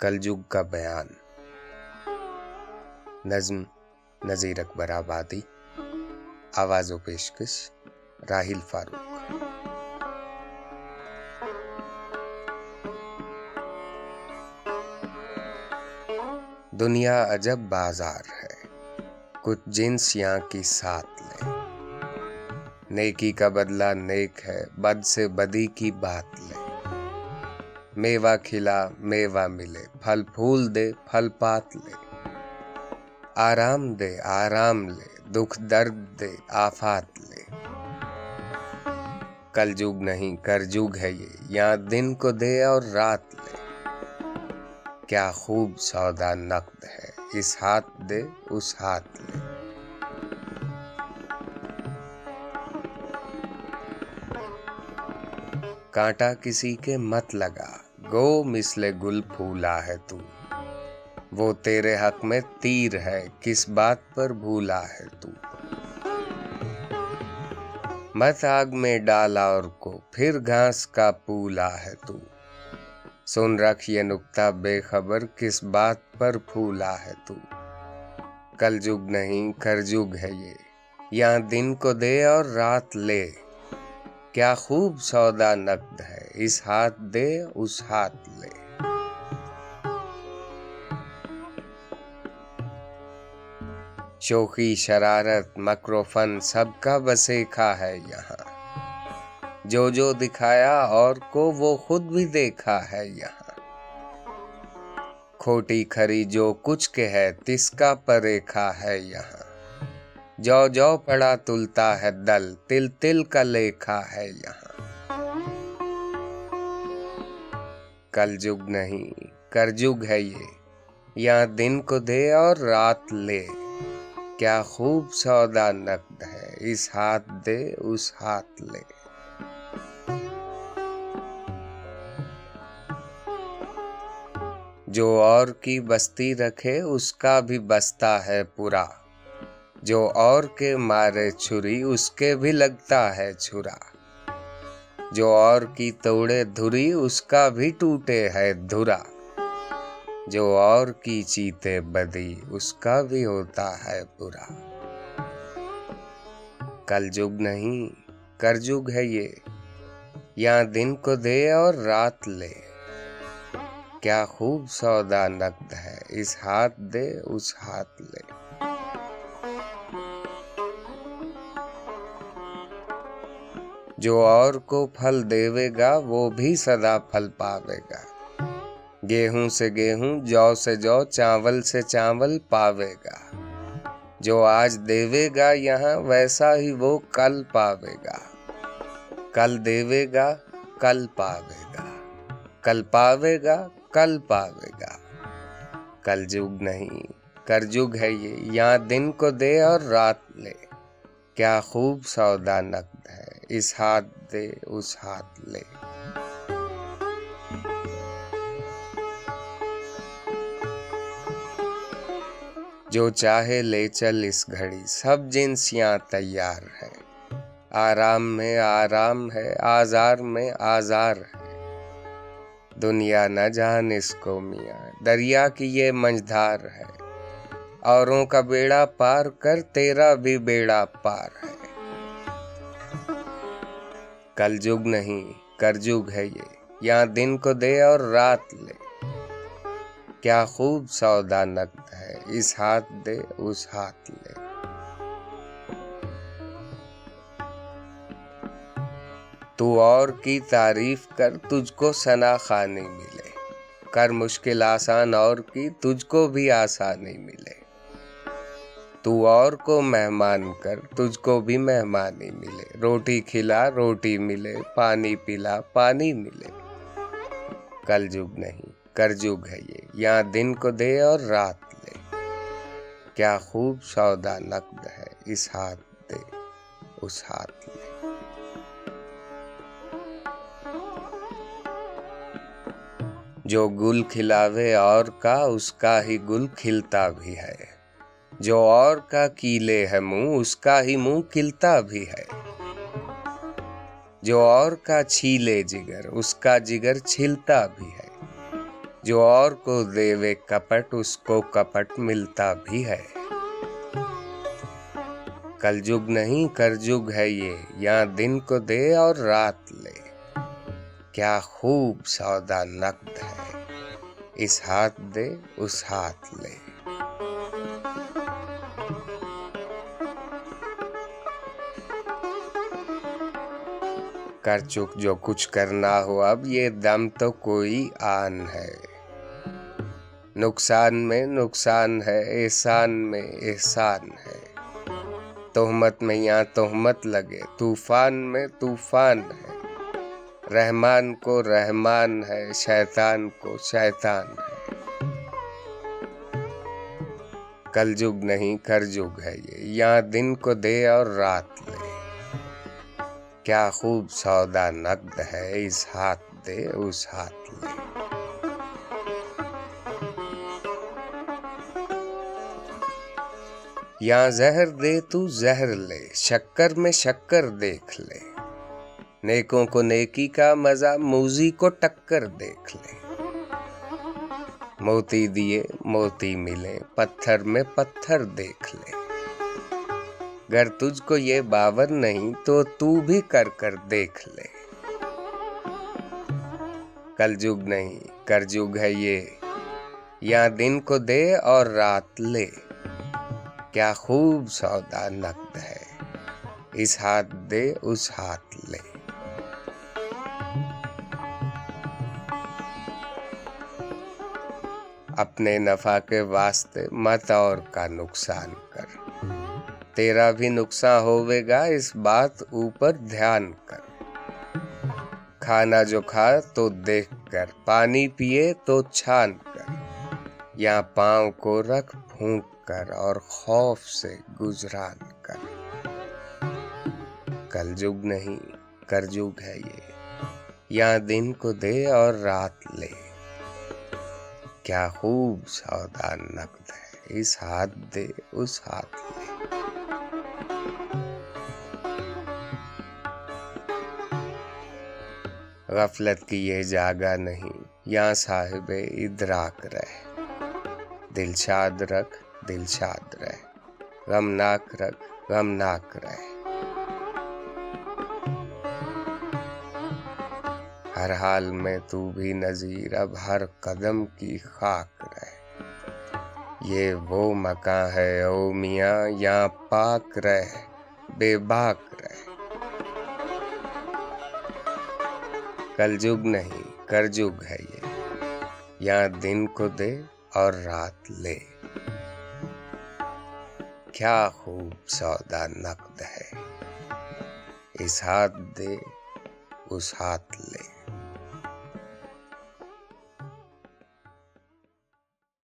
کلجگ کا بیان۔ نظم نذیر اکبر آبادی۔ آواز و پیشکش راہیل فاروق۔ دنیا عجب بازار ہے۔ کچھ جنس یہاں کی ساتھ لے نیکی کا بدلہ نیک ہے، بد سے بدی کی بات لے میوہ کھلا میوہ ملے پھل پھول دے پھل پات لے آرام دے آرام لے دکھ درد دے آفات لے کل جگ نہیں کر جگ ہے یہ یہاں دن کو دے اور رات لے کیا خوب سودا نقد ہے اس ہاتھ دے اس ہاتھ لے کانٹا کسی کے مت لگا گو مسل گل پھولا ہے تو۔ وہ تیرے حق میں تیر ہے، کس بات پر بھولا ہے تو۔ مت آگ میں ڈالا اور کو، پھر گھاس کا پولا ہے تو۔ سن رکھ یہ نکتا بے خبر کس بات پر پھولا ہے تو۔ کل جگ نہیں کر جگ ہے یہ۔ یہاں دن کو دے اور رات لے۔ کیا خوب سودا نقد ہے، اس ہاتھ دے، اس ہاتھ لے۔ شوخی، شرارت، مکروفن، سب کا بسیکھا ہے یہاں۔ جو جو دکھایا اور کو وہ خود بھی دیکھا ہے یہاں۔ کھوٹی کھری جو کچھ کے ہے تس کا پریکھا ہے یہاں۔ جو جو پڑا تلتا ہے دل، تل تل کا لیکھا ہے یہاں۔ کل جگ نہیں، کر جگ ہے یہ۔ یہاں دن کو دے اور رات لے۔ کیا خوب سودا نقد ہے، اس ہاتھ دے، اس ہاتھ لے۔ جو اور کی بستی رکھے، اس کا بھی بستا ہے پورا۔ جو اور کے مارے چھری، اس کے بھی لگتا ہے چھرا۔ جو اور کی توڑے دھری، اس کا بھی ٹوٹے ہے دھرا۔ جو اور کی چیتے بدی، اس کا بھی ہوتا ہے برا۔ کل جگ نہیں، کر جگ ہے یہ۔ یہاں دن کو دے اور رات لے۔ کیا خوب سودا نقد ہے، اس ہاتھ دے، اس ہاتھ لے۔ جو اور کو پھل دے گا وہ بھی سدا پھل پاوے گا۔ گیہوں سے گیہوں، جو سے جو، چاول سے چاول پاوے گا۔ جو آج دے گا یہاں، ویسا ہی وہ کل پاوے گا۔ کل دے گا، کل پاوے گا۔ کل پاوے گا، کل پاوے گا۔ کل جگ نہیں، کر جگ ہے یہ۔ یہاں دن کو دے اور رات لے۔ کیا خوب سودا نقد ہے۔ اس ہاتھ دے، اس ہاتھ لے۔ جو چاہے لے چل اس گھڑی، سب جنسیاں تیار ہے آرام میں آرام ہے، آزار میں آزار ہے۔ دنیا نہ جان اس کو میاں، دریا کی یہ منجدار ہے۔ اوروں کا بیڑا پار کر، تیرا بھی بیڑا پار ہے۔ کل جگ نہیں کر جگ ہے یہ۔ یہاں دن کو دے اور رات لے۔ کیا خوب سودا نقد ہے، اس ہاتھ دے، اس ہاتھ لے۔ تو اور کی تعریف کر، تجھ کو سنا خانی ملے۔ کر مشکل آسان اور کی، تجھ کو بھی آسانی ملے۔ تو اور کو مہمان کر تجھ کو بھی مہمانی ملے۔ روٹی کھلا، روٹی ملے، پانی پلا، پانی ملے۔ کل جگ نہیں، کر جگ ہے یہ۔ یہاں دن کو دے اور رات لے۔ کیا خوب سودا نقد ہے اس ہاتھ دے، اس ہاتھ لے۔ جو گل کھلاوے اور کا، اس کا ہی گل کھلتا بھی ہے۔ جو اور کا کیلے ہے منہ، اس کا ہی منہ کلتا بھی ہے۔ جو اور کا چھیلے جگر، اس کا جگر چھلتا بھی ہے۔ جو اور کو دے کپٹ، اس کو کپٹ ملتا بھی ہے۔ کل جگ نہیں، کر جگ ہے یہ۔ یہاں دن کو دے اور رات لے۔ کیا خوب سودا نقد ہے۔ اس ہاتھ دے، اس ہاتھ لے۔ کر چک جو کچھ کرنا ہو۔ اب یہ دم تو کوئی آن ہے۔ نقصان میں نقصان ہے، احسان میں احسان ہے۔ تہمت میں یہاں تہمت لگے۔ طوفان میں طوفان ہے۔ رحمان کو رحمان ہے، شیطان کو شیطان ہے۔ کل جگ نہیں کر جگ ہے یہ۔ یہاں دن کو دے اور رات لے۔ کیا خوب سودا نقد ہے اس ہاتھ دے، اس ہاتھ لے۔ یہاں زہر دے تو زہر لے، شکر میں شکر دیکھ لے۔ نیکوں کو نیکی کا مزہ، موزی کو ٹکر دیکھ لے۔ موتی دیے، موتی ملے، پتھر میں پتھر دیکھ لے۔ گر تجھ کو یہ باور نہیں تو تو بھی کر کر دیکھ لے۔ کل جگ نہیں، کر جگ ہے یہ۔ یا دن کو دے اور رات لے۔ کیا خوب سودا نقد ہے۔ اس ہاتھ دے، اس ہاتھ لے۔ اپنے نفع کے واسطے مت اور کا نقصان کر۔ تیرا بھی نقصان ہوئے گا، اس بات اوپر دھیان کر۔ کھانا جو کھا تو دیکھ کر، پانی پیے تو چھان کر۔ یا پاؤں کو رکھ، پھونک کر اور خوف سے گزران کر۔ کل جگ نہیں کر جگ ہے یہ۔ یا دن کو دے اور رات لے۔ کیا خوب سودا نقد ہے، اس ہاتھ دے، اس ہاتھ لے۔ غفلت کی یہ جاگا نہیں۔ یا صاحب ادراک رہ دل شاد رکھ، دل شاد رہ غمناک رکھ، غمناک رہ ہر حال میں تو بھی نظیر اب ہر قدم کی خاک رہ یہ وہ مکان ہے او میاں یا پاک رہ بے باک رہ کل جگ نہیں کر جگ ہے یہ۔ یا دن کو دے اور رات لے۔ کیا خوب سودا نقد ہے۔ اس ہاتھ دے، اس ہاتھ لے۔